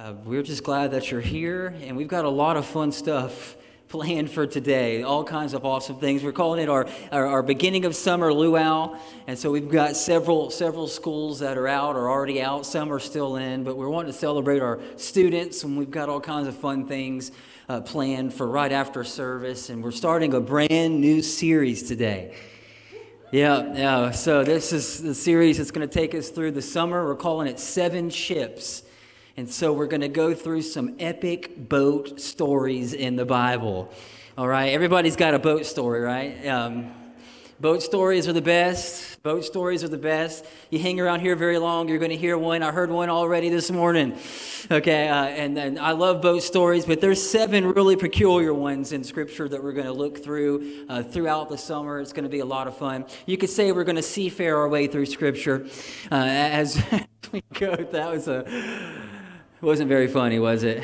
Uh, we're just glad that you're here, and we've got a lot of fun stuff planned for today. All kinds of awesome things. We're calling it our, our, our, beginning of summer luau, and so we've got several several schools that are out or already out. Some are still in, but we're wanting to celebrate our students, and we've got all kinds of fun things uh, planned for right after service. And we're starting a brand new series today. Yeah, yeah. So this is the series that's going to take us through the summer. We're calling it Seven Ships. And so we're going to go through some epic boat stories in the Bible. All right, everybody's got a boat story, right? Um, boat stories are the best. Boat stories are the best. You hang around here very long, you're going to hear one. I heard one already this morning. Okay, uh, and then I love boat stories, but there's seven really peculiar ones in Scripture that we're going to look through uh, throughout the summer. It's going to be a lot of fun. You could say we're going to seafare our way through Scripture uh, as we go. That was a it wasn't very funny, was it?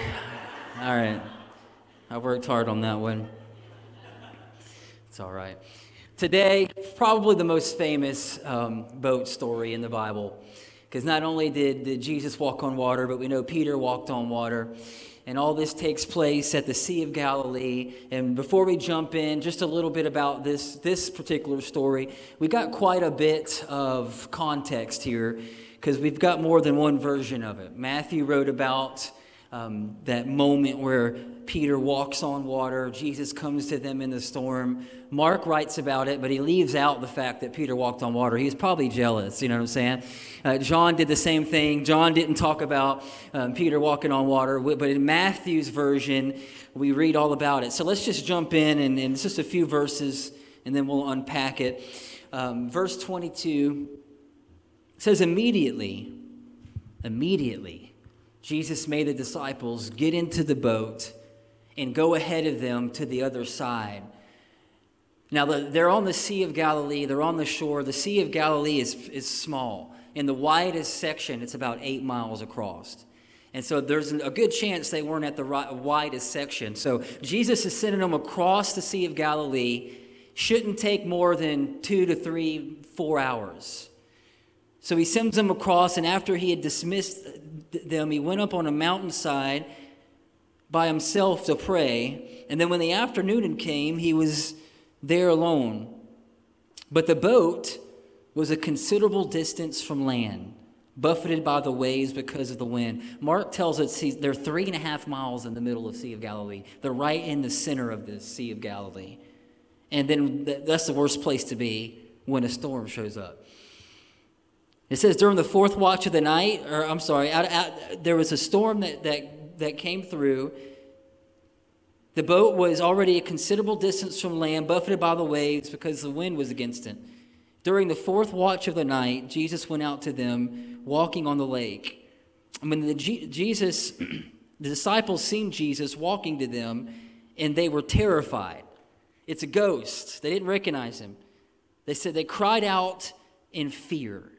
All right. I worked hard on that one. It's all right. Today, probably the most famous um, boat story in the Bible. Because not only did, did Jesus walk on water, but we know Peter walked on water. And all this takes place at the Sea of Galilee. And before we jump in, just a little bit about this, this particular story. We got quite a bit of context here because we've got more than one version of it. Matthew wrote about um, that moment where Peter walks on water, Jesus comes to them in the storm. Mark writes about it, but he leaves out the fact that Peter walked on water. He was probably jealous, you know what I'm saying? Uh, John did the same thing. John didn't talk about um, Peter walking on water, but in Matthew's version, we read all about it. So let's just jump in, and, and it's just a few verses, and then we'll unpack it. Um, verse 22 it says, immediately, immediately, Jesus made the disciples get into the boat and go ahead of them to the other side. Now, they're on the Sea of Galilee, they're on the shore. The Sea of Galilee is, is small. In the widest section, it's about eight miles across. And so there's a good chance they weren't at the widest section. So Jesus is sending them across the Sea of Galilee. Shouldn't take more than two to three, four hours. So he sends them across, and after he had dismissed them, he went up on a mountainside by himself to pray. And then when the afternoon came, he was there alone. But the boat was a considerable distance from land, buffeted by the waves because of the wind. Mark tells us they're three and a half miles in the middle of Sea of Galilee. They're right in the center of the Sea of Galilee. And then that's the worst place to be when a storm shows up. It says during the fourth watch of the night, or I'm sorry, out, out, there was a storm that, that, that came through. The boat was already a considerable distance from land, buffeted by the waves because the wind was against it. During the fourth watch of the night, Jesus went out to them walking on the lake. I mean, the G- Jesus, the disciples seen Jesus walking to them, and they were terrified. It's a ghost. They didn't recognize him. They said they cried out in fear.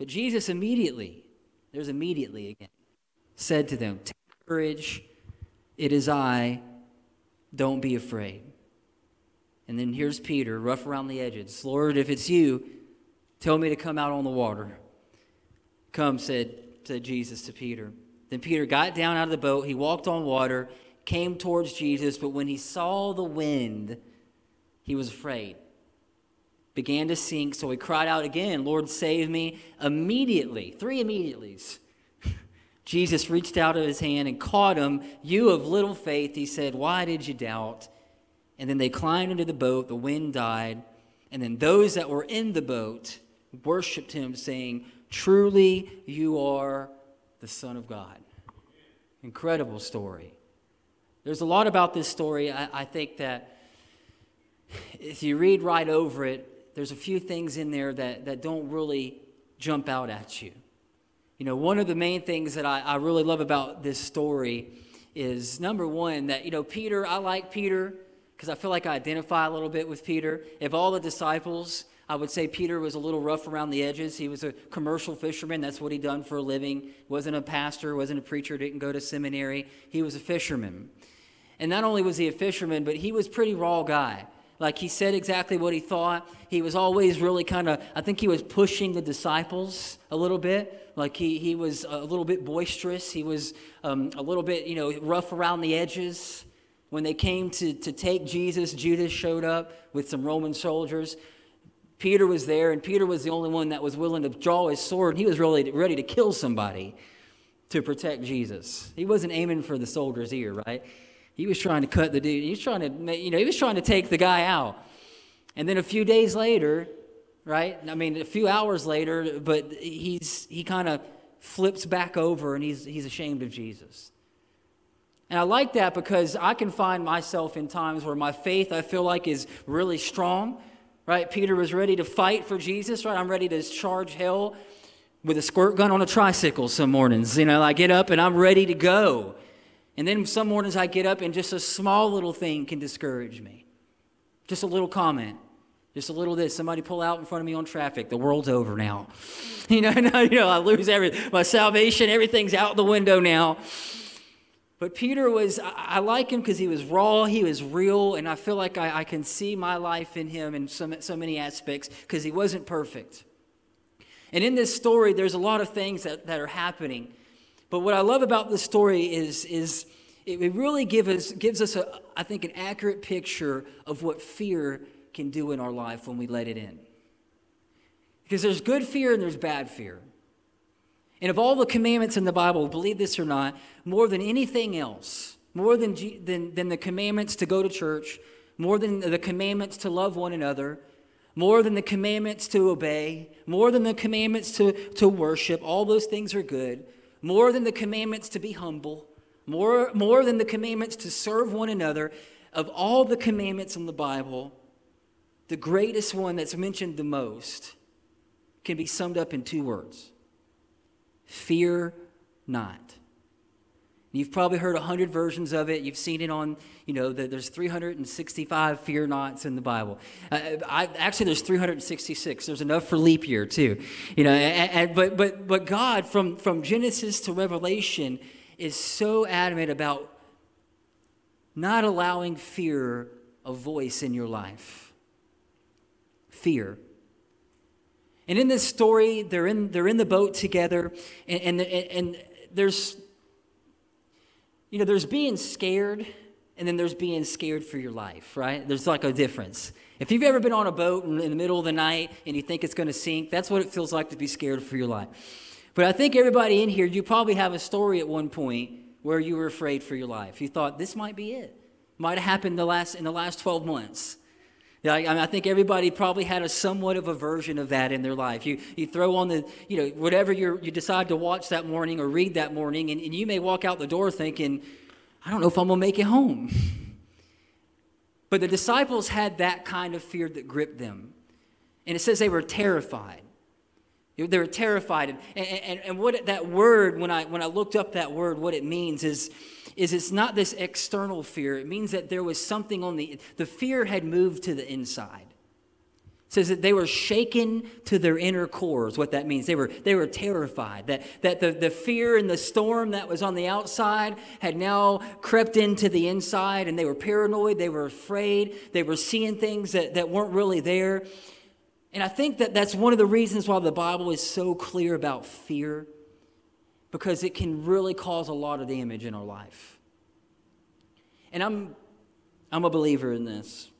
But Jesus immediately, there's immediately again, said to them, Take courage, it is I, don't be afraid. And then here's Peter, rough around the edges. Lord, if it's you, tell me to come out on the water. Come, said, said Jesus to Peter. Then Peter got down out of the boat. He walked on water, came towards Jesus, but when he saw the wind, he was afraid began to sink. So he cried out again, Lord, save me. Immediately, three immediatelys, Jesus reached out of his hand and caught him. You of little faith, he said, Why did you doubt? And then they climbed into the boat, the wind died. And then those that were in the boat worshiped him, saying, Truly you are the Son of God. Incredible story. There's a lot about this story. I, I think that if you read right over it, there's a few things in there that, that don't really jump out at you. You know, one of the main things that I, I really love about this story is number one, that, you know, Peter, I like Peter because I feel like I identify a little bit with Peter. If all the disciples, I would say Peter was a little rough around the edges. He was a commercial fisherman. That's what he done for a living. Wasn't a pastor, wasn't a preacher, didn't go to seminary. He was a fisherman. And not only was he a fisherman, but he was pretty raw guy. Like he said exactly what he thought. He was always really kind of, I think he was pushing the disciples a little bit. Like he, he was a little bit boisterous. He was um, a little bit, you know, rough around the edges. When they came to, to take Jesus, Judas showed up with some Roman soldiers. Peter was there, and Peter was the only one that was willing to draw his sword. He was really ready to kill somebody to protect Jesus. He wasn't aiming for the soldier's ear, right? He was trying to cut the dude. He was trying to, you know, he was trying to take the guy out. And then a few days later, right? I mean, a few hours later, but he's he kind of flips back over and he's he's ashamed of Jesus. And I like that because I can find myself in times where my faith I feel like is really strong, right? Peter was ready to fight for Jesus, right? I'm ready to charge hell with a squirt gun on a tricycle some mornings. You know, I get up and I'm ready to go. And then some mornings I get up and just a small little thing can discourage me. Just a little comment. Just a little this. Somebody pull out in front of me on traffic. The world's over now. You know, no, you know, I lose everything. My salvation, everything's out the window now. But Peter was, I, I like him because he was raw, he was real, and I feel like I, I can see my life in him in so, so many aspects because he wasn't perfect. And in this story, there's a lot of things that, that are happening. But what I love about this story is, is it really give us, gives us, a, I think, an accurate picture of what fear can do in our life when we let it in. Because there's good fear and there's bad fear. And of all the commandments in the Bible, believe this or not, more than anything else, more than, than, than the commandments to go to church, more than the commandments to love one another, more than the commandments to obey, more than the commandments to, to worship. All those things are good. More than the commandments to be humble, more, more than the commandments to serve one another. Of all the commandments in the Bible, the greatest one that's mentioned the most can be summed up in two words fear not. You've probably heard a hundred versions of it. You've seen it on, you know, the, there's 365 fear nots in the Bible. Uh, I, actually, there's 366. There's enough for leap year too, you know. And, and, but but but God, from from Genesis to Revelation, is so adamant about not allowing fear a voice in your life. Fear. And in this story, they're in they're in the boat together, and and, and there's you know, there's being scared and then there's being scared for your life, right? There's like a difference. If you've ever been on a boat in the middle of the night and you think it's going to sink, that's what it feels like to be scared for your life. But I think everybody in here, you probably have a story at one point where you were afraid for your life. You thought this might be it. Might have happened the last in the last 12 months. Yeah, I, mean, I think everybody probably had a somewhat of a version of that in their life. You, you throw on the, you know, whatever you you decide to watch that morning or read that morning, and, and you may walk out the door thinking, I don't know if I'm going to make it home. But the disciples had that kind of fear that gripped them. And it says they were terrified. They were terrified. And, and, and what that word, when I, when I looked up that word, what it means is is it's not this external fear. It means that there was something on the, the fear had moved to the inside. It says that they were shaken to their inner cores, what that means. They were, they were terrified. That, that the, the fear and the storm that was on the outside had now crept into the inside, and they were paranoid. They were afraid. They were seeing things that, that weren't really there. And I think that that's one of the reasons why the Bible is so clear about fear because it can really cause a lot of damage in our life. And I'm, I'm a believer in this.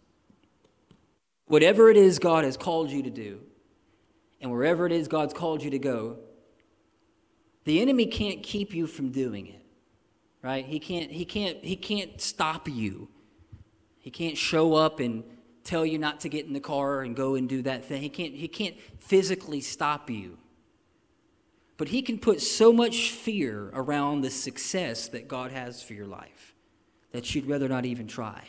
Whatever it is God has called you to do, and wherever it is God's called you to go, the enemy can't keep you from doing it. Right? He can't, he can't, he can't stop you. He can't show up and tell you not to get in the car and go and do that thing. He can't, he can't physically stop you. But he can put so much fear around the success that God has for your life that you'd rather not even try.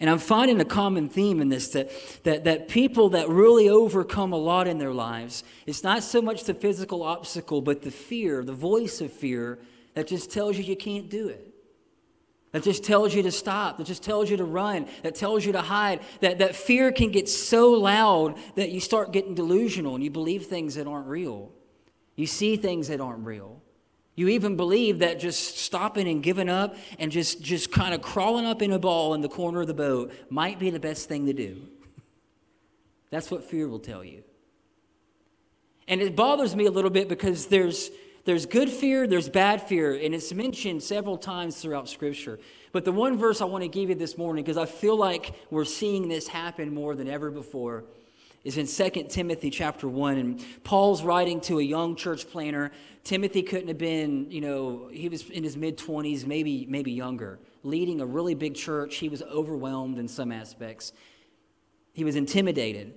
And I'm finding a common theme in this that, that, that people that really overcome a lot in their lives, it's not so much the physical obstacle, but the fear, the voice of fear that just tells you you can't do it that just tells you to stop, that just tells you to run, that tells you to hide. That, that fear can get so loud that you start getting delusional and you believe things that aren't real. You see things that aren't real. You even believe that just stopping and giving up and just, just kind of crawling up in a ball in the corner of the boat might be the best thing to do. That's what fear will tell you. And it bothers me a little bit because there's, there's good fear, there's bad fear, and it's mentioned several times throughout Scripture. But the one verse I want to give you this morning, because I feel like we're seeing this happen more than ever before, is in 2 Timothy chapter 1. And Paul's writing to a young church planner. Timothy couldn't have been, you know, he was in his mid 20s, maybe, maybe younger, leading a really big church. He was overwhelmed in some aspects, he was intimidated.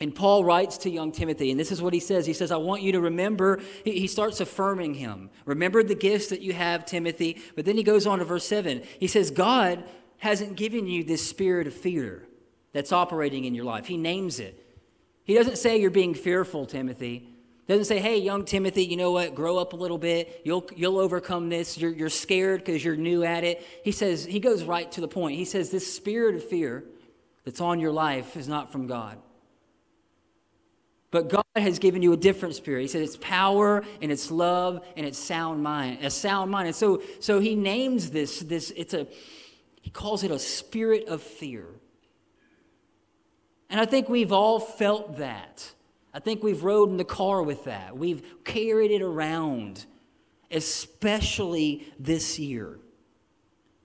And Paul writes to young Timothy, and this is what he says. He says, I want you to remember, he starts affirming him. Remember the gifts that you have, Timothy. But then he goes on to verse 7. He says, God hasn't given you this spirit of fear that's operating in your life. He names it. He doesn't say you're being fearful, Timothy. Doesn't say, hey, young Timothy, you know what? Grow up a little bit. You'll, you'll overcome this. You're, you're scared because you're new at it. He says, he goes right to the point. He says, this spirit of fear that's on your life is not from God. But God has given you a different spirit. He said it's power and it's love and it's sound mind, a sound mind. And so, so he names this, this, it's a, he calls it a spirit of fear. And I think we've all felt that. I think we've rode in the car with that. We've carried it around, especially this year.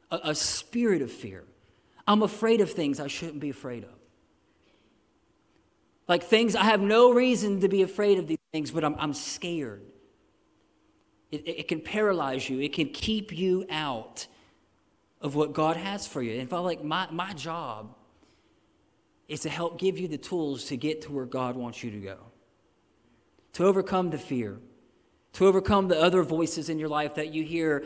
A, a spirit of fear. I'm afraid of things I shouldn't be afraid of. Like things, I have no reason to be afraid of these things, but I'm, I'm scared. It, it can paralyze you, it can keep you out of what God has for you. And I like my, my job is to help give you the tools to get to where God wants you to go, to overcome the fear, to overcome the other voices in your life that you hear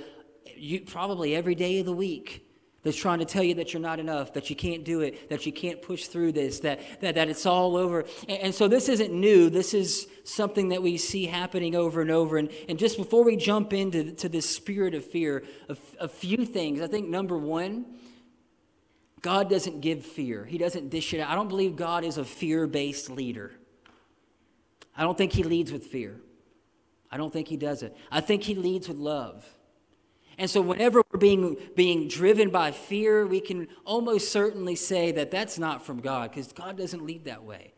you, probably every day of the week that's trying to tell you that you're not enough, that you can't do it, that you can't push through this, that, that, that it's all over. And, and, so this isn't new. This is something that we see happening over and over. And, and just before we jump into to this spirit of fear, a, a few things. I think number one, God doesn't give fear, He doesn't dish it out. I don't believe God is a fear based leader. I don't think He leads with fear. I don't think He does it. I think He leads with love. And so, whenever we're being, being driven by fear, we can almost certainly say that that's not from God because God doesn't lead that way.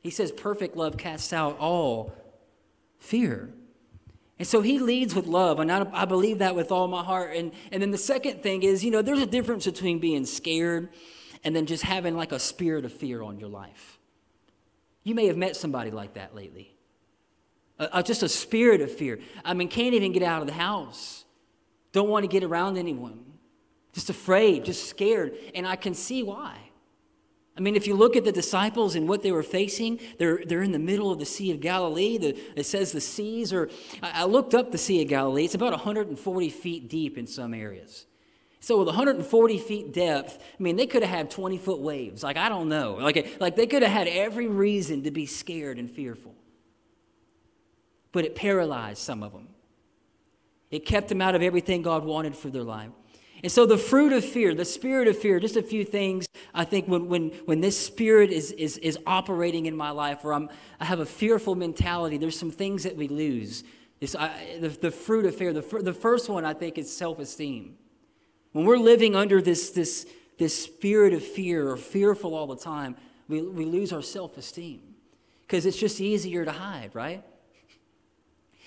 He says, perfect love casts out all fear. And so he leads with love, and I, I, believe that with all my heart. And, and then the second thing is, you know, there's a difference between being scared and then just having like a spirit of fear on your life. You may have met somebody like that lately. just a spirit of fear. I mean, can't even get out of the house don't want to get around anyone, just afraid, just scared. And I can see why. I mean, if you look at the disciples and what they were facing, they're, they're in the middle of the Sea of Galilee. The, it says the seas are, I, I looked up the Sea of Galilee. It's about 140 feet deep in some areas. So with 140 feet depth, I mean, they could have had 20 foot waves. Like, I don't know. Like, like they could have had every reason to be scared and fearful. But it paralyzed some of them. It kept them out of everything God wanted for their life. And so the fruit of fear, the spirit of fear, just a few things I think when, when, when this spirit is, is, is operating in my life or I'm, I have a fearful mentality, there's some things that we lose. I, the, the fruit of fear, the, the first one I think is self-esteem. When we're living under this, this, this spirit of fear or fearful all the time, we, we lose our self-esteem because it's just easier to hide, right?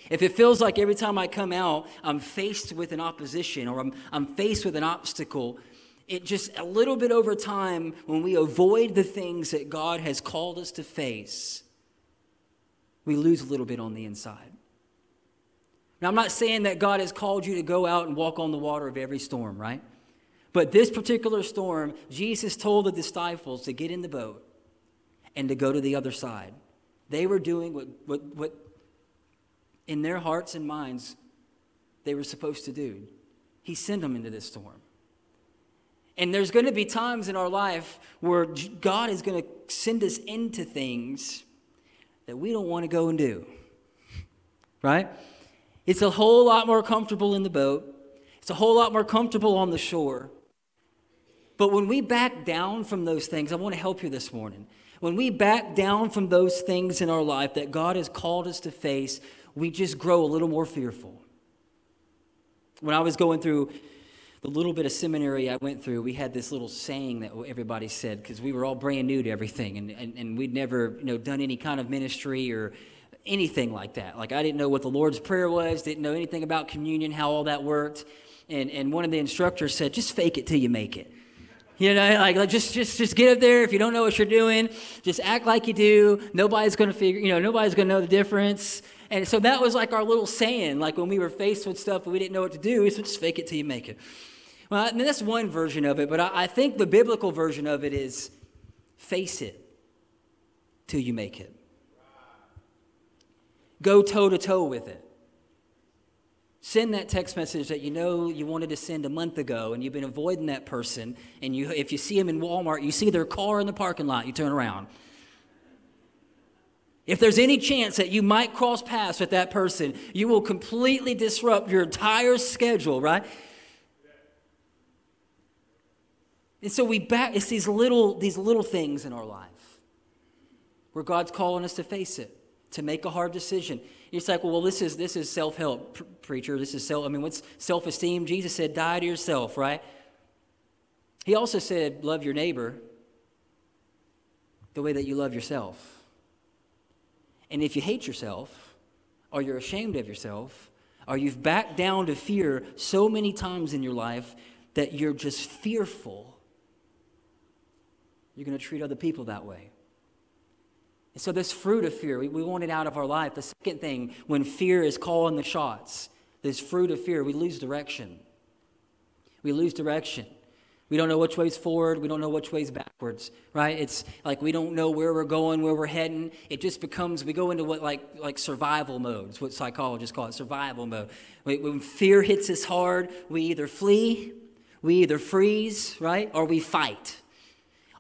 If it feels like every time I come out, I'm faced with an opposition or I'm, I'm faced with an obstacle, it just a little bit over time, when we avoid the things that God has called us to face, we lose a little bit on the inside. Now, I'm not saying that God has called you to go out and walk on the water of every storm, right? But this particular storm, Jesus told the disciples to get in the boat and to go to the other side. They were doing what, what, what in their hearts and minds they were supposed to do. He sent them into this storm. And there's going to be times in our life where God is going to send us into things that we don't want to go and do. Right? It's a whole lot more comfortable in the boat, it's a whole lot more comfortable on the shore. But when we back down from those things, I want to help you this morning. When we back down from those things in our life that God has called us to face, we just grow a little more fearful. When I was going through the little bit of seminary I went through, we had this little saying that everybody said because we were all brand new to everything and, and, and we'd never you know, done any kind of ministry or anything like that. Like I didn't know what the Lord's Prayer was, didn't know anything about communion, how all that worked. And, and one of the instructors said, just fake it till you make it. You know, like, like just just just get up there. If you don't know what you're doing, just act like you do. Nobody's gonna figure. You know, nobody's gonna know the difference. And so that was like our little saying. Like when we were faced with stuff we didn't know what to do, we said, just fake it till you make it. Well, I mean, that's one version of it, but I, I think the biblical version of it is face it till you make it. Go toe to toe with it. Send that text message that you know you wanted to send a month ago and you've been avoiding that person. And you, if you see them in Walmart, you see their car in the parking lot, you turn around. If there's any chance that you might cross paths with that person, you will completely disrupt your entire schedule, right? And so we back it's these little these little things in our life where God's calling us to face it, to make a hard decision. It's like, well, this is this is self-help pr- preacher. This is self. I mean, what's self-esteem? Jesus said, "Die to yourself." Right? He also said, "Love your neighbor the way that you love yourself." And if you hate yourself, or you're ashamed of yourself, or you've backed down to fear so many times in your life that you're just fearful, you're going to treat other people that way. And so, this fruit of fear, we, we want it out of our life. The second thing, when fear is calling the shots, this fruit of fear, we lose direction. We lose direction. We don't know which way's forward. We don't know which way's backwards, right? It's like we don't know where we're going, where we're heading. It just becomes, we go into what like, like survival mode. It's what psychologists call it, survival mode. When fear hits us hard, we either flee, we either freeze, right? Or we fight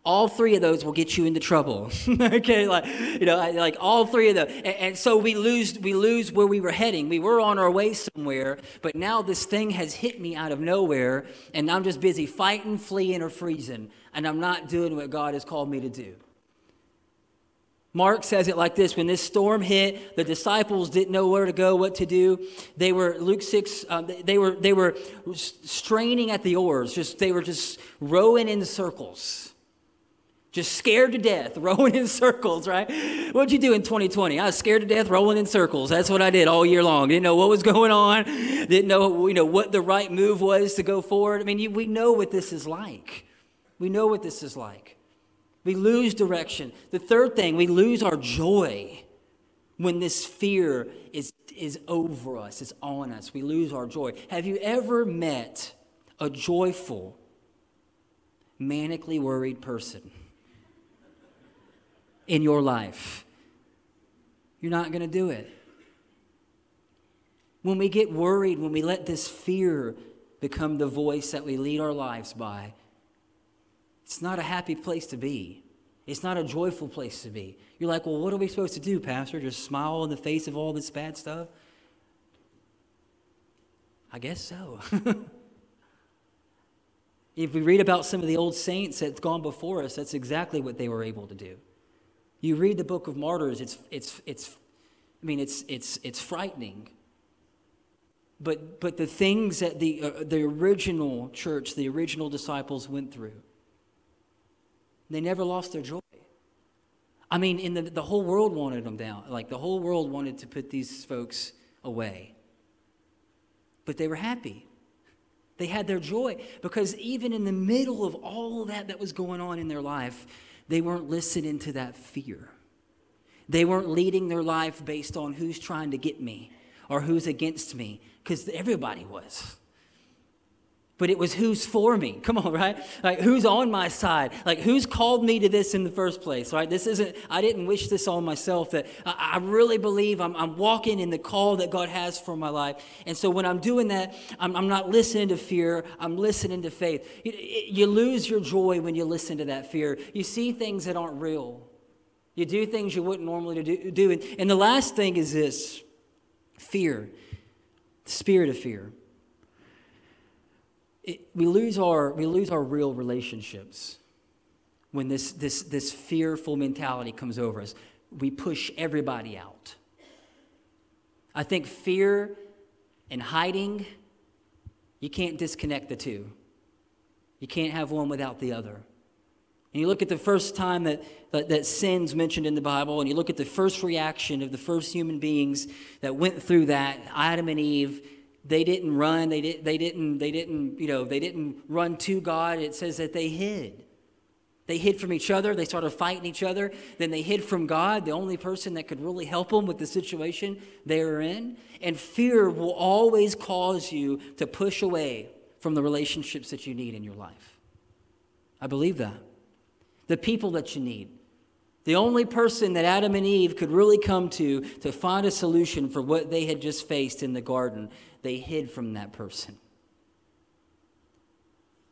all three of those will get you into trouble. Okay like you know like all three of them and, and, so we lose we lose where we were heading. We were on our way somewhere but now this thing has hit me out of nowhere and i'm just busy fighting fleeing or freezing and i'm not doing what god has called me to do. Mark says it like this when this storm hit, the disciples didn't know where to go, what to do. They were, Luke 6, um, they, were, they were straining at the oars, just, they were just rowing in circles just scared to death, rowing in circles, right? What'd you do in 2020? I was scared to death, rolling in circles. That's what I did all year long. Didn't know what was going on. Didn't know, you know what the right move was to go forward. I mean, you, we know what this is like. We know what this is like. We lose direction. The third thing, we lose our joy when this fear is, is over us, it's on us. We lose our joy. Have you ever met a joyful, manically worried person? In your life. You're not going to do it. When we get worried, when we let this fear become the voice that we lead our lives by, it's not a happy place to be. It's not a joyful place to be. You're like, well, what are we supposed to do, Pastor? Just smile in the face of all this bad stuff? I guess so. if we read about some of the old saints that's gone before us, that's exactly what they were able to do. You read the book of martyrs, it's, it's, it's, I mean, it's, it's, it's frightening. But, but the things that the, uh, the original church, the original disciples went through, they never lost their joy. I mean, in the, the whole world wanted them down. Like the whole world wanted to put these folks away. But they were happy. They had their joy because even in the middle of all that that was going on in their life, they weren't listening to that fear. They weren't leading their life based on who's trying to get me or who's against me, because everybody was. But it was who's for me. Come on, right? Like who's on my side? Like who's called me to this in the first place, right? This isn't, I didn't wish this on myself. That I, really believe I'm, I'm, walking in the call that God has for my life. And so when I'm doing that, I'm, I'm not listening to fear, I'm listening to faith. You, you lose your joy when you listen to that fear. You see things that aren't real. You do things you wouldn't normally do. do. And, and the last thing is this fear, the spirit of fear it, we, lose our, we lose our real relationships when this, this, this fearful mentality comes over us. We push everybody out. I think fear and hiding You can't disconnect the two. You can't have one without the other. And you look at the first time that, that, that, sin's mentioned in the Bible, and you look at the first reaction of the first human beings that went through that, Adam and Eve, they didn't run, they, did, they, didn't, they didn't, you know, they didn't run to God. It says that they hid. They hid from each other, they started fighting each other, then they hid from God, the only person that could really help them with the situation they were in. And fear will always cause you to push away from the relationships that you need in your life. I believe that the people that you need. The only person that Adam and Eve could really come to to find a solution for what they had just faced in the garden, they hid from that person.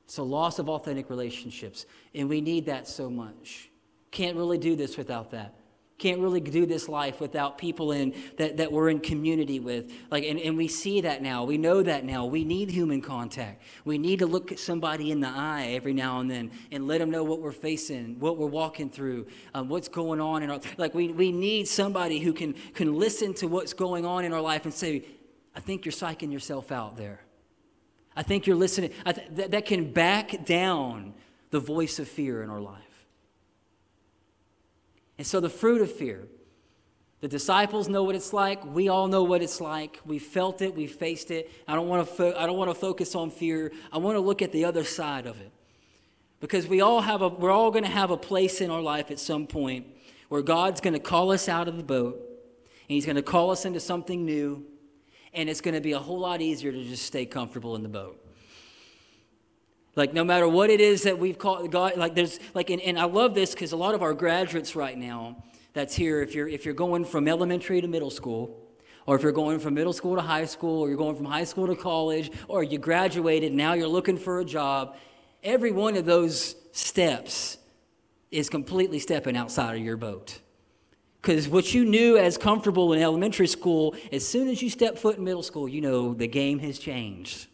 So, loss of authentic relationships. And we need that so much. Can't really do this without that. Can't really do this life without people in that, that we're in community with. Like, and, and we see that now. We know that now. We need human contact. We need to look at somebody in the eye every now and then and let them know what we're facing, what we're walking through, um, what's going on in our like we, we need somebody who can can listen to what's going on in our life and say, I think you're psyching yourself out there. I think you're listening. Th- that, that can back down the voice of fear in our life. And so the fruit of fear, the disciples know what it's like. We all know what it's like. We felt it. We faced it. I don't want to. Fo- I don't want to focus on fear. I want to look at the other side of it, because we all have a. We're all going to have a place in our life at some point where God's going to call us out of the boat, and He's going to call us into something new, and it's going to be a whole lot easier to just stay comfortable in the boat. Like no matter what it is that we've called God, like there's like, and, and I love this because a lot of our graduates right now that's here, if you're if you're going from elementary to middle school, or if you're going from middle school to high school, or you're going from high school to college, or you graduated, now you're looking for a job, every one of those steps is completely stepping outside of your boat. Because what you knew as comfortable in elementary school, as soon as you step foot in middle school, you know the game has changed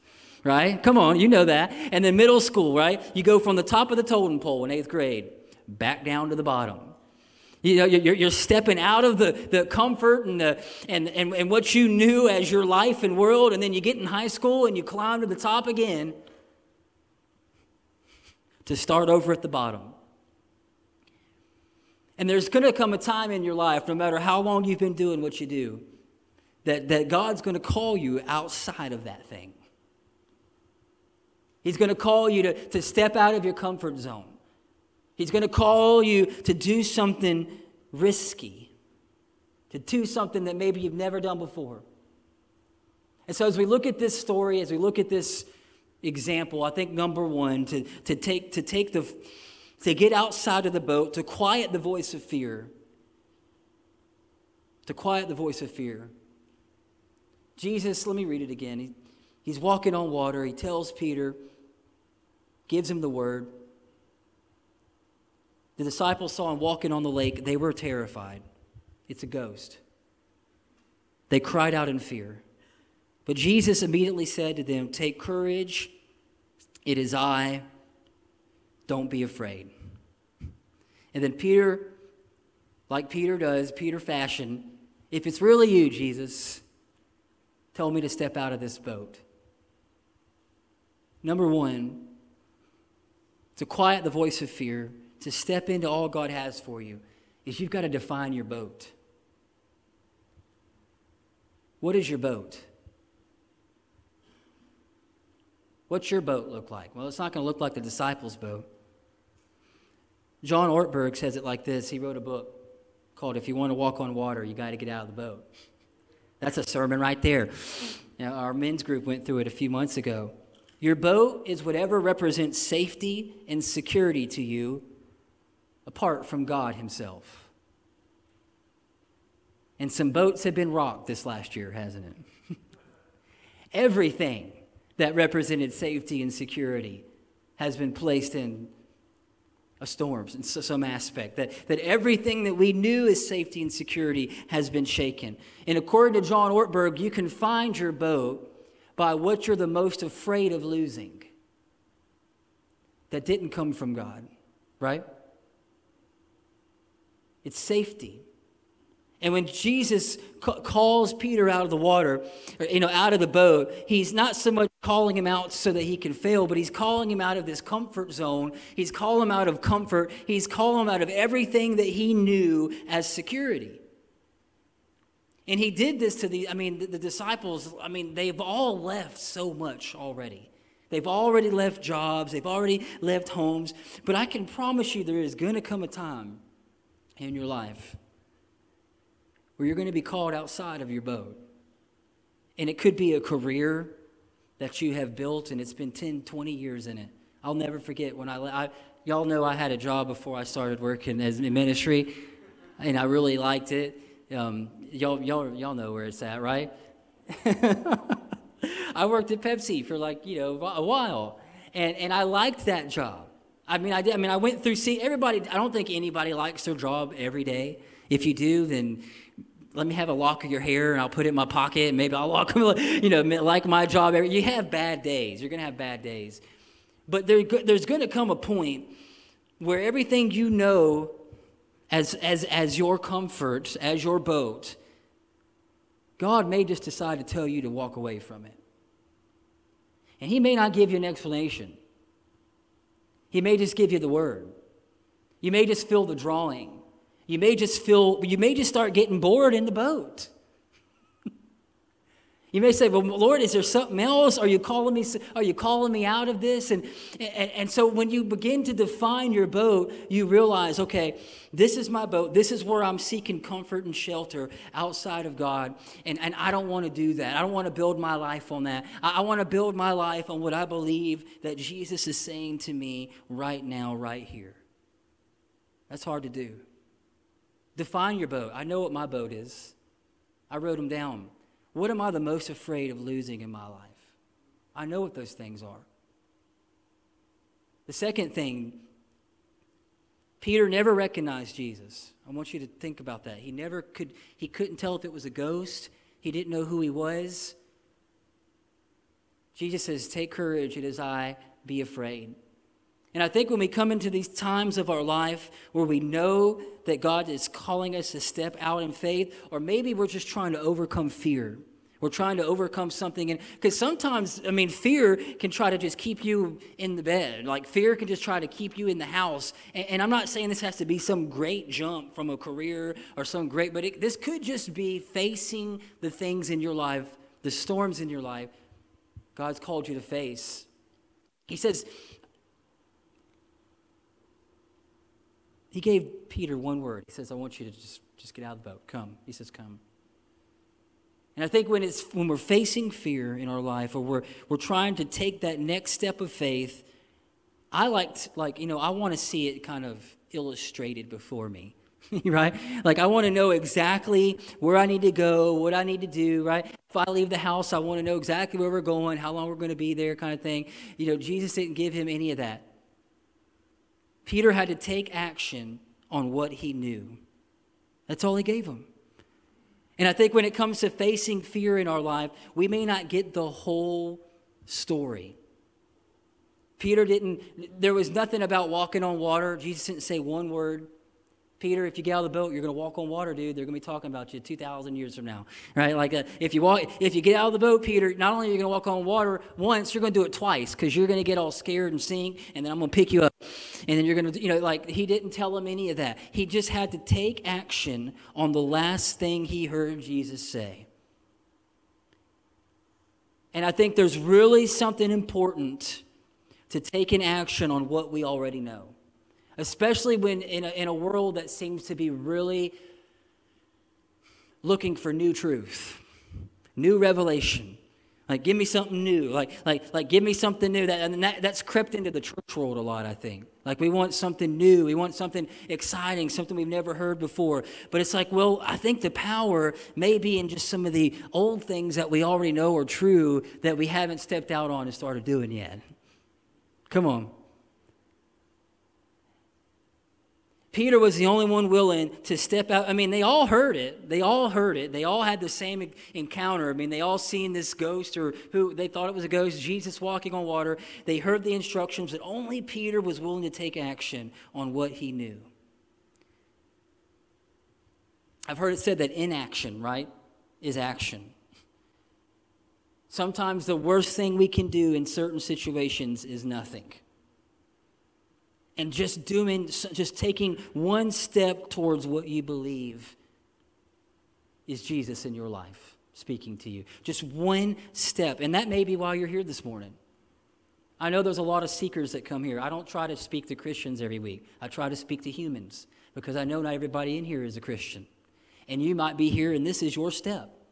right? Come on, you know that. And then middle school, right? You go from the top of the totem pole in eighth grade back down to the bottom. You know, you're, you're stepping out of the, the comfort and, the, and, and, and what you knew as your life and world, and then you get in high school and you climb to the top again to start over at the bottom. And there's going to come a time in your life, no matter how long you've been doing what you do, that, that God's going to call you outside of that thing. He's going to call you to, to step out of your comfort zone. He's going to call you to do something risky, to do something that maybe you've never done before. And so, as we look at this story, as we look at this example, I think number one, to, to, take, to take the, to get outside of the boat, to quiet the voice of fear, to quiet the voice of fear. Jesus, let me read it again. He, he's walking on water. He tells Peter, gives him the word. The disciples saw him walking on the lake. They were terrified. It's a ghost. They cried out in fear. But Jesus immediately said to them, Take courage. It is I. Don't be afraid. And then Peter, like Peter does, Peter fashion, if it's really you, Jesus, tell me to step out of this boat. Number one, to quiet the voice of fear, to step into all God has for you, is you've got to define your boat. What is your boat? What's your boat look like? Well, it's not going to look like the disciples' boat. John Ortberg says it like this. He wrote a book called If You Want to Walk on Water, You Got to Get Out of the Boat. That's a sermon right there. Now, our men's group went through it a few months ago. Your boat is whatever represents safety and security to you apart from God Himself. And some boats have been rocked this last year, hasn't it? Everything that represented safety and security has been placed in a storm in some aspect. That, that everything that we knew as safety and security has been shaken. And according to John Ortberg, you can find your boat by what you're the most afraid of losing that didn't come from God, right? It's safety. And when Jesus calls Peter out of the water, or, you know, out of the boat, he's not so much calling him out so that he can fail, but he's calling him out of this comfort zone. He's calling him out of comfort. He's calling him out of everything that he knew as security. And he did this to the, I mean, the, the disciples, I mean, they've all left so much already. They've already left jobs, they've already left homes. But I can promise you there is going to come a time in your life where you're going to be called outside of your boat. And it could be a career that you have built and it's been 10, 20 years in it. I'll never forget when I, I y'all know I had a job before I started working as in ministry, and I really liked it. Um, y'all, y'all, y'all know where it's at, right? I worked at Pepsi for like, you know, a while, and, and I liked that job. I mean, I did. I mean, I went through. See, everybody. I don't think anybody likes their job every day. If you do, then let me have a lock of your hair and I'll put it in my pocket and maybe I'll walk, you know, like my job. You have bad days. You're going to have bad days. But there, there's going to come a point where everything you know as, as, as your comfort, as your boat, God may just decide to tell you to walk away from it. And He may not give you an explanation, He may just give you the word. You may just feel the drawing. You may just feel, you may just start getting bored in the boat. You may say, well, Lord, is there something else? Are you calling me, are you calling me out of this? And, and, and so when you begin to define your boat, you realize, okay, this is my boat. This is where I'm seeking comfort and shelter outside of God. And, and I don't want to do that. I don't want to build my life on that. I, I want to build my life on what I believe that Jesus is saying to me right now, right here. That's hard to do. Define your boat. I know what my boat is. I wrote them down. What am I the most afraid of losing in my life? I know what those things are. The second thing, Peter never recognized Jesus. I want you to think about that. He never could, he couldn't tell if it was a ghost, he didn't know who he was. Jesus says, Take courage, it is I, be afraid. And I think when we come into these times of our life where we know that God is calling us to step out in faith, or maybe we're just trying to overcome fear. We're trying to overcome something. And because sometimes, I mean, fear can try to just keep you in the bed. Like fear can just try to keep you in the house. And, and I'm not saying this has to be some great jump from a career or some great, but it, this could just be facing the things in your life, the storms in your life God's called you to face. He says, He gave Peter one word. He says, I want you to just, just get out of the boat. Come. He says, Come. And I think when, it's, when we're facing fear in our life or we're, we're trying to take that next step of faith, I like, to, like you know, I want to see it kind of illustrated before me. right? Like, I want to know exactly where I need to go, what I need to do, right? If I leave the house, I want to know exactly where we're going, how long we're going to be there, kind of thing. You know, Jesus didn't give him any of that. Peter had to take action on what he knew. That's all he gave him. And I think when it comes to facing fear in our life, we may not get the whole story. Peter didn't, there was nothing about walking on water. Jesus didn't say one word. Peter, if you get out of the boat, you're going to walk on water, dude. They're going to be talking about you 2,000 years from now, right? Like uh, if you walk, if you get out of the boat, Peter, not only are you going to walk on water once, you're going to do it twice because you're going to get all scared and sink, and then I'm going to pick you up, and then you're going to, you know, like he didn't tell him any of that. He just had to take action on the last thing he heard Jesus say. And I think there's really something important to taking action on what we already know especially when in a, in a world that seems to be really looking for new truth, new revelation. Like, give me something new. Like, like, like, give me something new. That, and that, that's crept into the church world a lot, I think. Like, we want something new. We want something exciting, something we've never heard before. But it's like, well, I think the power may be in just some of the old things that we already know are true that we haven't stepped out on and started doing yet. Come on. Peter was the only one willing to step out. I mean, they all heard it. They all heard it. They all had the same encounter. I mean, they all seen this ghost or who they thought it was a ghost, Jesus walking on water. They heard the instructions, but only Peter was willing to take action on what he knew. I've heard it said that inaction, right, is action. Sometimes the worst thing we can do in certain situations is nothing. And just doing, just taking one step towards what you believe is Jesus in your life speaking to you. Just one step. And that may be why you're here this morning. I know there's a lot of seekers that come here. I don't try to speak to Christians every week, I try to speak to humans because I know not everybody in here is a Christian. And you might be here, and this is your step.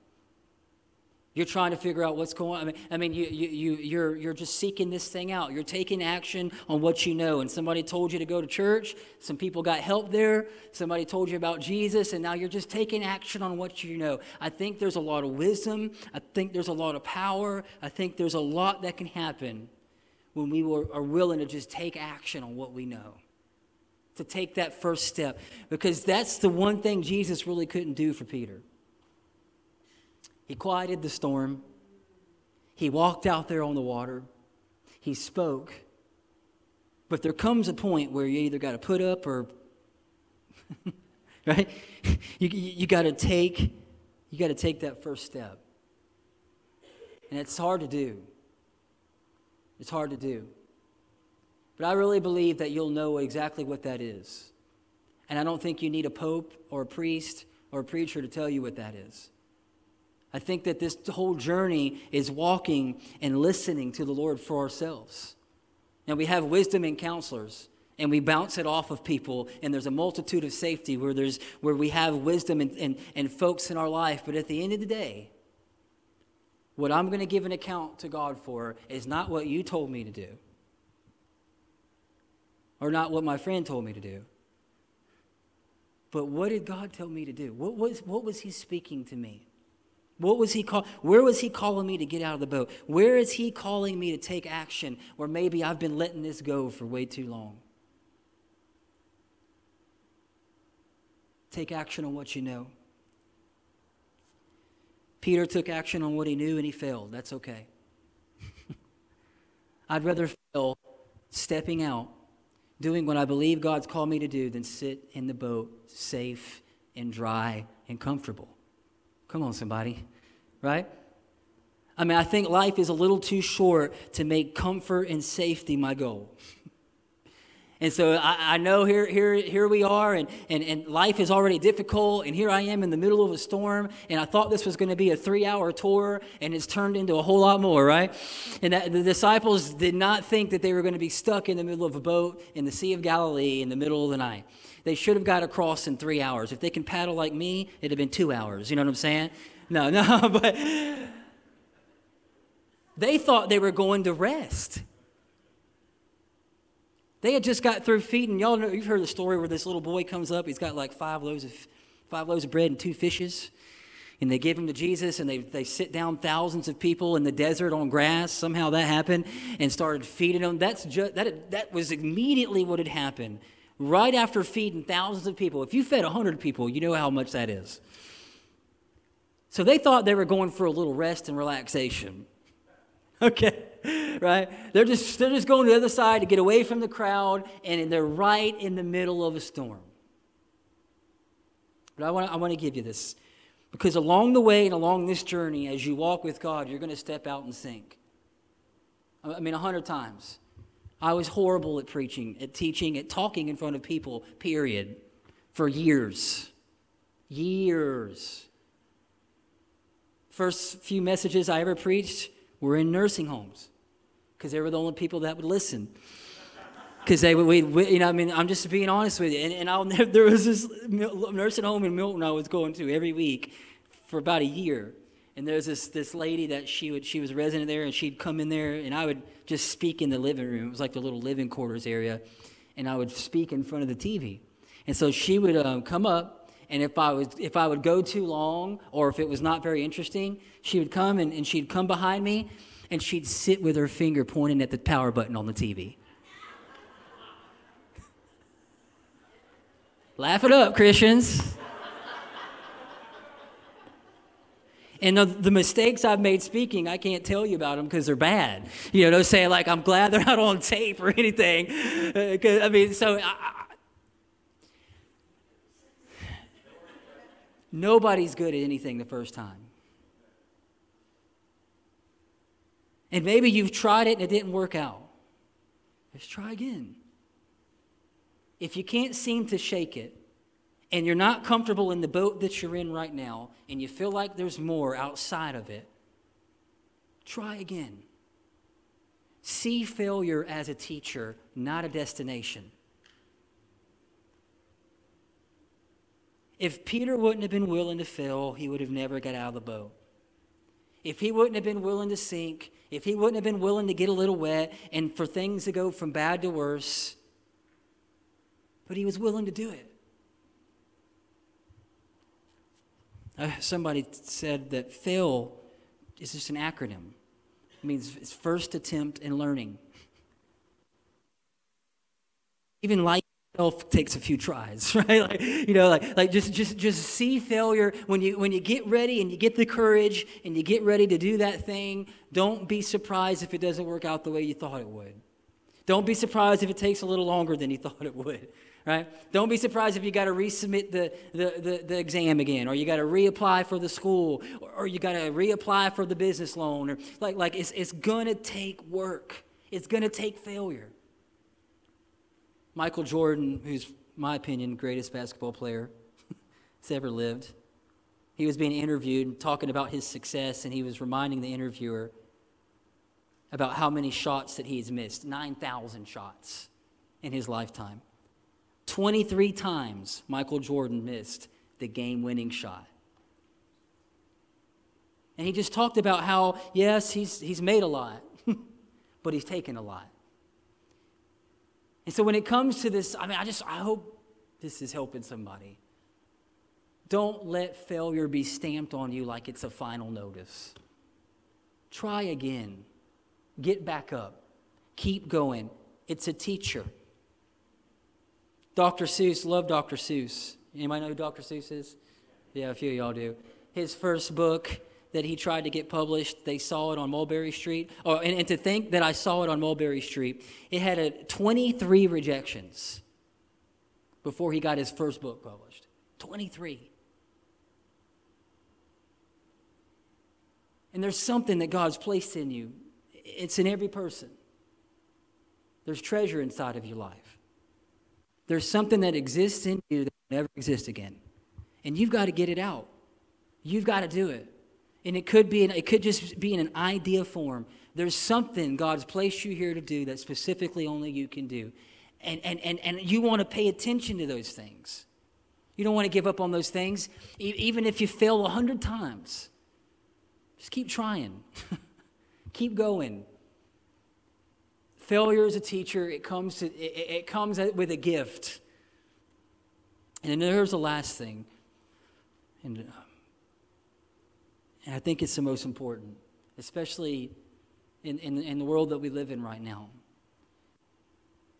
You're trying to figure out what's going on. I mean, I mean you, you, you, you're, you're just seeking this thing out. You're taking action on what you know. And somebody told you to go to church. Some people got help there. Somebody told you about Jesus. And now you're just taking action on what you know. I think there's a lot of wisdom. I think there's a lot of power. I think there's a lot that can happen when we are willing to just take action on what we know. To take that first step. Because that's the one thing Jesus really couldn't do for Peter. He quieted the storm. He walked out there on the water. He spoke. But there comes a point where you either got to put up or, right? You, you, got to take, you got to take that first step. And it's hard to do. It's hard to do. But I really believe that you'll know exactly what that is. And I don't think you need a pope or a priest or a preacher to tell you what that is. I think that this whole journey is walking and listening to the Lord for ourselves. Now, we have wisdom and counselors, and we bounce it off of people, and there's a multitude of safety where, there's, where we have wisdom and, and, and folks in our life. But at the end of the day, what I'm going to give an account to God for is not what you told me to do, or not what my friend told me to do. But what did God tell me to do? What was, what was He speaking to me? What was he call, where was he calling me to get out of the boat? Where is he calling me to take action where maybe I've been letting this go for way too long? Take action on what you know. Peter took action on what he knew and he failed. That's okay. I'd rather fail stepping out, doing what I believe God's called me to do, than sit in the boat safe and dry and comfortable. Come on, somebody. Right? I mean, I think life is a little too short to make comfort and safety my goal. And so I, I, know here, here, here we are, and, and, and life is already difficult, and here I am in the middle of a storm, and I thought this was going to be a three hour tour, and it's turned into a whole lot more, right? And that, the disciples did not think that they were going to be stuck in the middle of a boat in the Sea of Galilee in the middle of the night. They should have got across in three hours. If they can paddle like me, it'd have been two hours. You know what I'm saying? No, no, but they thought they were going to rest. They had just got through feeding. Y'all know you've heard the story where this little boy comes up. He's got like five loaves of five loaves of bread and two fishes. And they give him to Jesus, and they, they sit down thousands of people in the desert on grass. Somehow that happened, and started feeding them. That's just, that, that was immediately what had happened right after feeding thousands of people. If you fed 100 people, you know how much that is. So they thought they were going for a little rest and relaxation. Okay, right? They're just, they're just going to the other side to get away from the crowd, and they're right in the middle of a storm. But I want, I want to give you this. Because along the way and along this journey, as you walk with God, you're going to step out and sink. I mean, a hundred times. I was horrible at preaching, at teaching, at talking in front of people, period, for years. Years. First few messages I ever preached were in nursing homes because they were the only people that would listen. Because they would, we, we, you know, I mean, I'm just being honest with you. And, and I'll never, there was this nursing home in Milton I was going to every week for about a year. And there's this, this lady that she would she was resident there, and she'd come in there, and I would just speak in the living room. It was like the little living quarters area, and I would speak in front of the TV. And so she would um, come up, and if I was if I would go too long, or if it was not very interesting, she would come and, and she'd come behind me, and she'd sit with her finger pointing at the power button on the TV. Laugh it up, Christians. And the, mistakes I've made speaking, I can't tell you about them because they're bad. You know, saying like, I'm glad they're not on tape or anything. Uh, I mean, so I, Nobody's good at anything the first time. And maybe you've tried it and it didn't work out. Let's try again. If you can't seem to shake it, and you're not comfortable in the boat that you're in right now, and you feel like there's more outside of it, try again. See failure as a teacher, not a destination. If Peter wouldn't have been willing to fail, he would have never got out of the boat. If he wouldn't have been willing to sink, if he wouldn't have been willing to get a little wet and for things to go from bad to worse, but he was willing to do it. Uh, somebody said that fail is just an acronym. It means it's first attempt in learning. Even life itself takes a few tries, right? Like, you know, like, like just, just, just see failure. When you, when you get ready and you get the courage and you get ready to do that thing, don't be surprised if it doesn't work out the way you thought it would. Don't be surprised if it takes a little longer than you thought it would, right? Don't be surprised if you got to resubmit the, the, the, the, exam again, or you got to reapply for the school, or, or you got to reapply for the business loan, or like, like it's, it's going to take work. It's going to take failure. Michael Jordan, who's, my opinion, greatest basketball player that's ever lived, he was being interviewed and talking about his success, and he was reminding the interviewer about how many shots that he's missed 9,000 shots in his lifetime. 23 times Michael Jordan missed the game winning shot. And he just talked about how, yes, he's, he's made a lot, but he's taken a lot. And so when it comes to this, I mean, I just, I hope this is helping somebody. Don't let failure be stamped on you like it's a final notice. Try again. Get back up. Keep going. It's a teacher. Dr. Seuss, love Dr. Seuss. Anybody know who Dr. Seuss is? Yeah, a few of y'all do. His first book that he tried to get published, they saw it on Mulberry Street. Oh, and, and to think that I saw it on Mulberry Street, it had a 23 rejections before he got his first book published. 23. And there's something that God's placed in you it's in every person. There's treasure inside of your life. There's something that exists in you that will never exist again. And you've got to get it out. You've got to do it. And it could be, it could just be in an idea form. There's something God's placed you here to do that specifically only you can do. And, and, and, and you want to pay attention to those things. You don't want to give up on those things. E- even if you fail a hundred times, just keep trying. Keep going. Failure as a teacher, it comes, to, it, it comes with a gift. And then there's the last thing. And, uh, and I think it's the most important, especially in, in, in the world that we live in right now.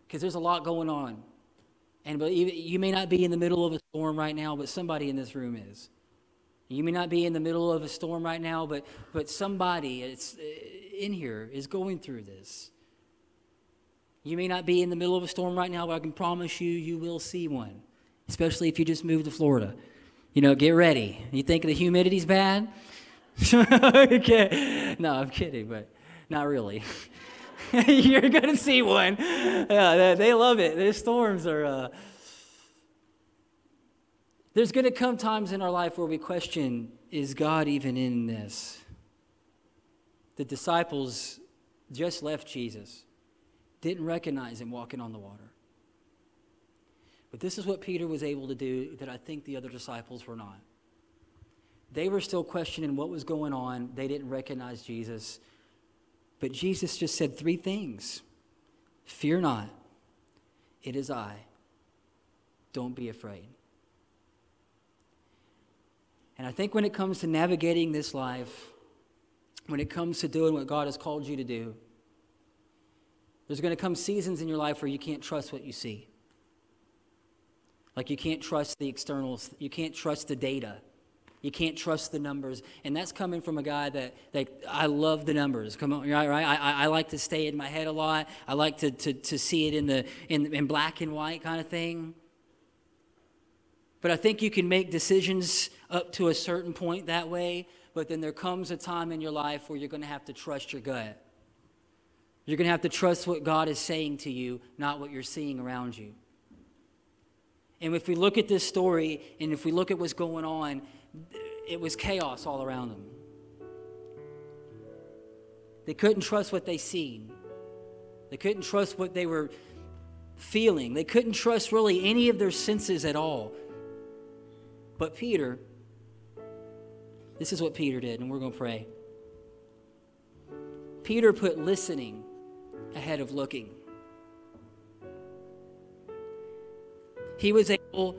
Because there's a lot going on. And but you may not be in the middle of a storm right now, but somebody in this room is. You may not be in the middle of a storm right now, but, but somebody uh, in here is going through this. You may not be in the middle of a storm right now, but I can promise you, you will see one, especially if you just moved to Florida. You know, get ready. You think the humidity's bad? okay. No, I'm kidding, but not really. You're going to see one. Yeah, they love it. The storms are. Uh, there's going to come times in our life where we question is God even in this? The disciples just left Jesus, didn't recognize him walking on the water. But this is what Peter was able to do that I think the other disciples were not. They were still questioning what was going on, they didn't recognize Jesus. But Jesus just said three things Fear not, it is I. Don't be afraid. And I think when it comes to navigating this life, when it comes to doing what God has called you to do, there's going to come seasons in your life where you can't trust what you see. Like you can't trust the externals, you can't trust the data. You can't trust the numbers. And that's coming from a guy that, that I love the numbers. Come on, right? right? I, I like to stay in my head a lot. I like to, to, to see it in, the, in, in black and white kind of thing. But I think you can make decisions up to a certain point that way, but then there comes a time in your life where you're going to have to trust your gut. You're going to have to trust what God is saying to you, not what you're seeing around you. And if we look at this story and if we look at what's going on, it was chaos all around them. They couldn't trust what they seen. They couldn't trust what they were feeling. They couldn't trust really any of their senses at all. But Peter, this is what Peter did, and we're going to pray. Peter put listening ahead of looking. He was able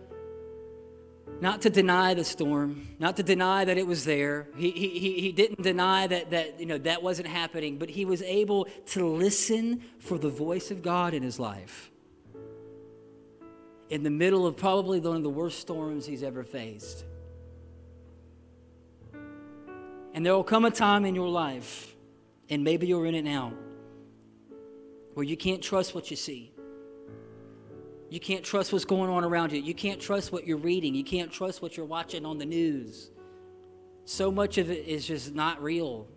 not to deny the storm, not to deny that it was there. He, he, he didn't deny that, that, you know, that wasn't happening, but he was able to listen for the voice of God in his life in the middle of probably one of the worst storms he's ever faced. And there will come a time in your life, and maybe you're in it now, where you can't trust what you see. You can't trust what's going on around you. You can't trust what you're reading. You can't trust what you're watching on the news. So much of it is just not real.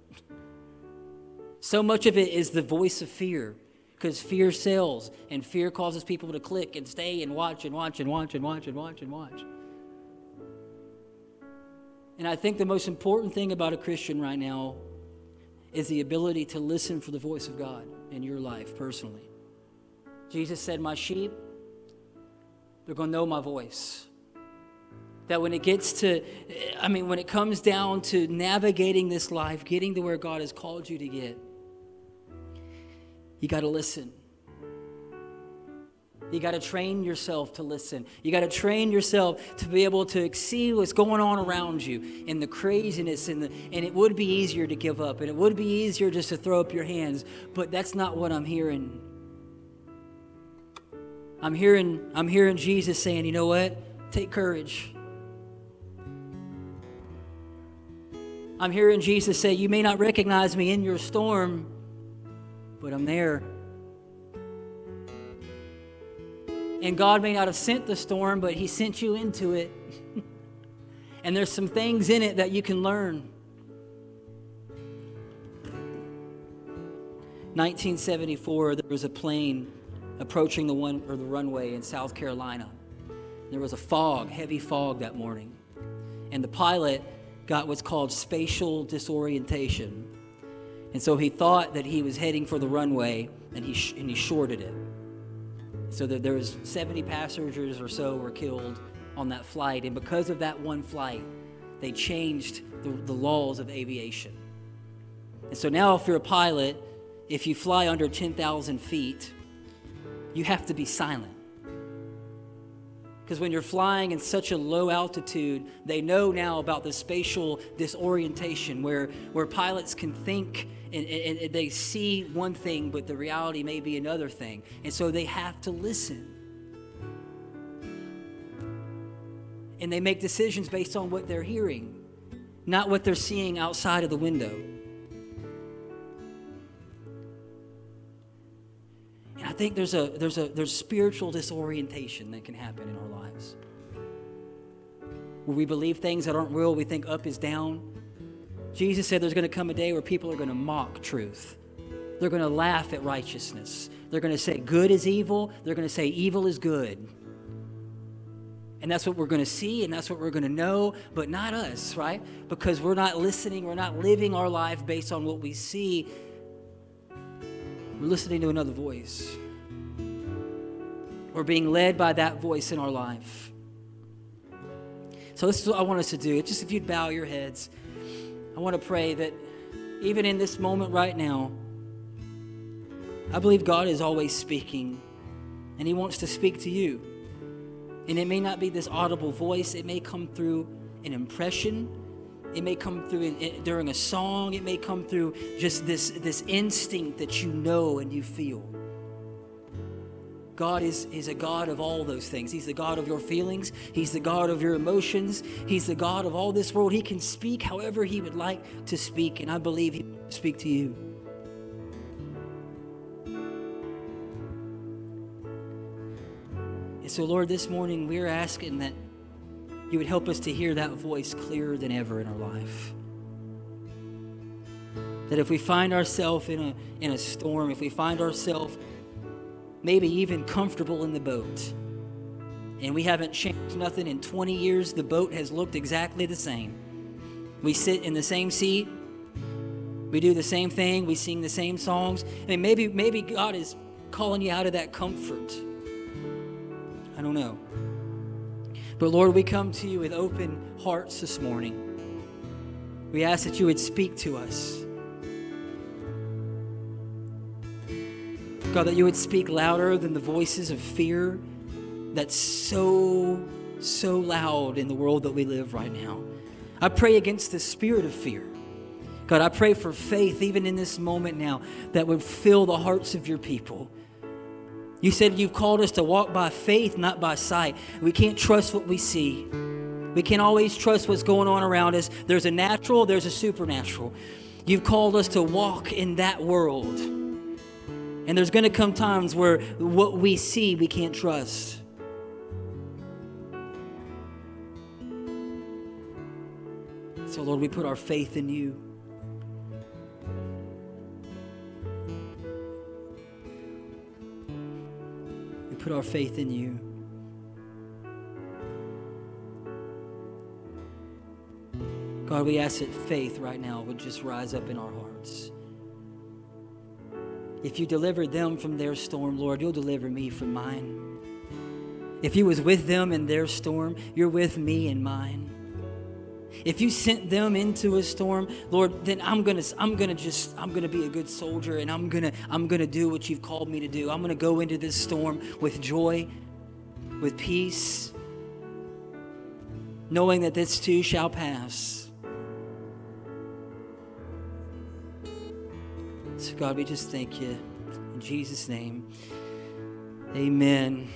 So much of it is the voice of fear because fear sells and fear causes people to click and stay and watch and watch and watch and watch and watch and watch. And I think the most important thing about a Christian right now is the ability to listen for the voice of God in your life personally. Jesus said, My sheep they're going to know my voice. That when it gets to, I mean, when it comes down to navigating this life, getting to where God has called you to get, you got to listen. You got to train yourself to listen. You got to train yourself to be able to see what's going on around you in the craziness and the and it would be easier to give up and it would be easier just to throw up your hands, but that's not what I'm hearing. I'm hearing, I'm hearing Jesus saying, you know what? Take courage. I'm hearing Jesus say, You may not recognize me in your storm, but I'm there. And God may not have sent the storm, but He sent you into it. and there's some things in it that you can learn. 1974, there was a plane approaching the one or the runway in South Carolina. There was a fog, heavy fog that morning. And the pilot got what's called spatial disorientation. And so he thought that he was heading for the runway and he, sh- and he shorted it. So that there was 70 passengers or so were killed on that flight. And because of that one flight, they changed the, the laws of aviation. And so now if you're a pilot, if you fly under 10,000 feet, you have to be silent. Because when you're flying in such a low altitude, they know now about the spatial disorientation where, where pilots can think and, and, and, they see one thing, but the reality may be another thing. And so they have to listen. And they make decisions based on what they're hearing, not what they're seeing outside of the window. Think there's a there's a there's spiritual disorientation that can happen in our lives. Where we believe things that aren't real, we think up is down. Jesus said there's going to come a day where people are going to mock truth. They're going to laugh at righteousness. They're going to say good is evil. They're going to say evil is good. And that's what we're going to see and that's what we're going to know, but not us, right? Because we're not listening, we're not living our life based on what we see we're listening to another voice. We're being led by that voice in our life. So, this is what I want us to do. Just if you'd bow your heads, I want to pray that even in this moment right now, I believe God is always speaking, and He wants to speak to you. And it may not be this audible voice, it may come through an impression it may come through in, in, during a song. It may come through just this, this instinct that you know and you feel. God is, is a God of all those things. He's the God of your feelings. He's the God of your emotions. He's the God of all this world. He can speak however He would like to speak, and I believe He will speak to you. And so, Lord, this morning we're asking that you would help us to hear that voice clearer than ever in our life. That if we find ourselves in a, in a storm, if we find ourselves maybe even comfortable in the boat, and we haven't changed nothing in 20 years, the boat has looked exactly the same. We sit in the same seat, we do the same thing, we sing the same songs. I mean, maybe, maybe God is calling you out of that comfort. I don't know. But Lord, we come to you with open hearts this morning. We ask that you would speak to us. God, that you would speak louder than the voices of fear that's so, so loud in the world that we live right now. I pray against the spirit of fear. God, I pray for faith even in this moment now that would fill the hearts of your people. You said you've called us to walk by faith, not by sight. We can't trust what we see. We can't always trust what's going on around us. There's a natural, there's a supernatural. You've called us to walk in that world. And there's going to come times where what we see we can't trust. So, Lord, we put our faith in you. We put our faith in you. God, we ask that faith right now would just rise up in our hearts. If you delivered them from their storm, Lord, you'll deliver me from mine. If you was with them in their storm, you're with me in mine. If you sent them into a storm, Lord, then I'm gonna I'm gonna just I'm gonna be a good soldier and I'm gonna I'm gonna do what you've called me to do. I'm gonna go into this storm with joy, with peace, knowing that this too shall pass. So, God, we just thank you. In Jesus' name, amen.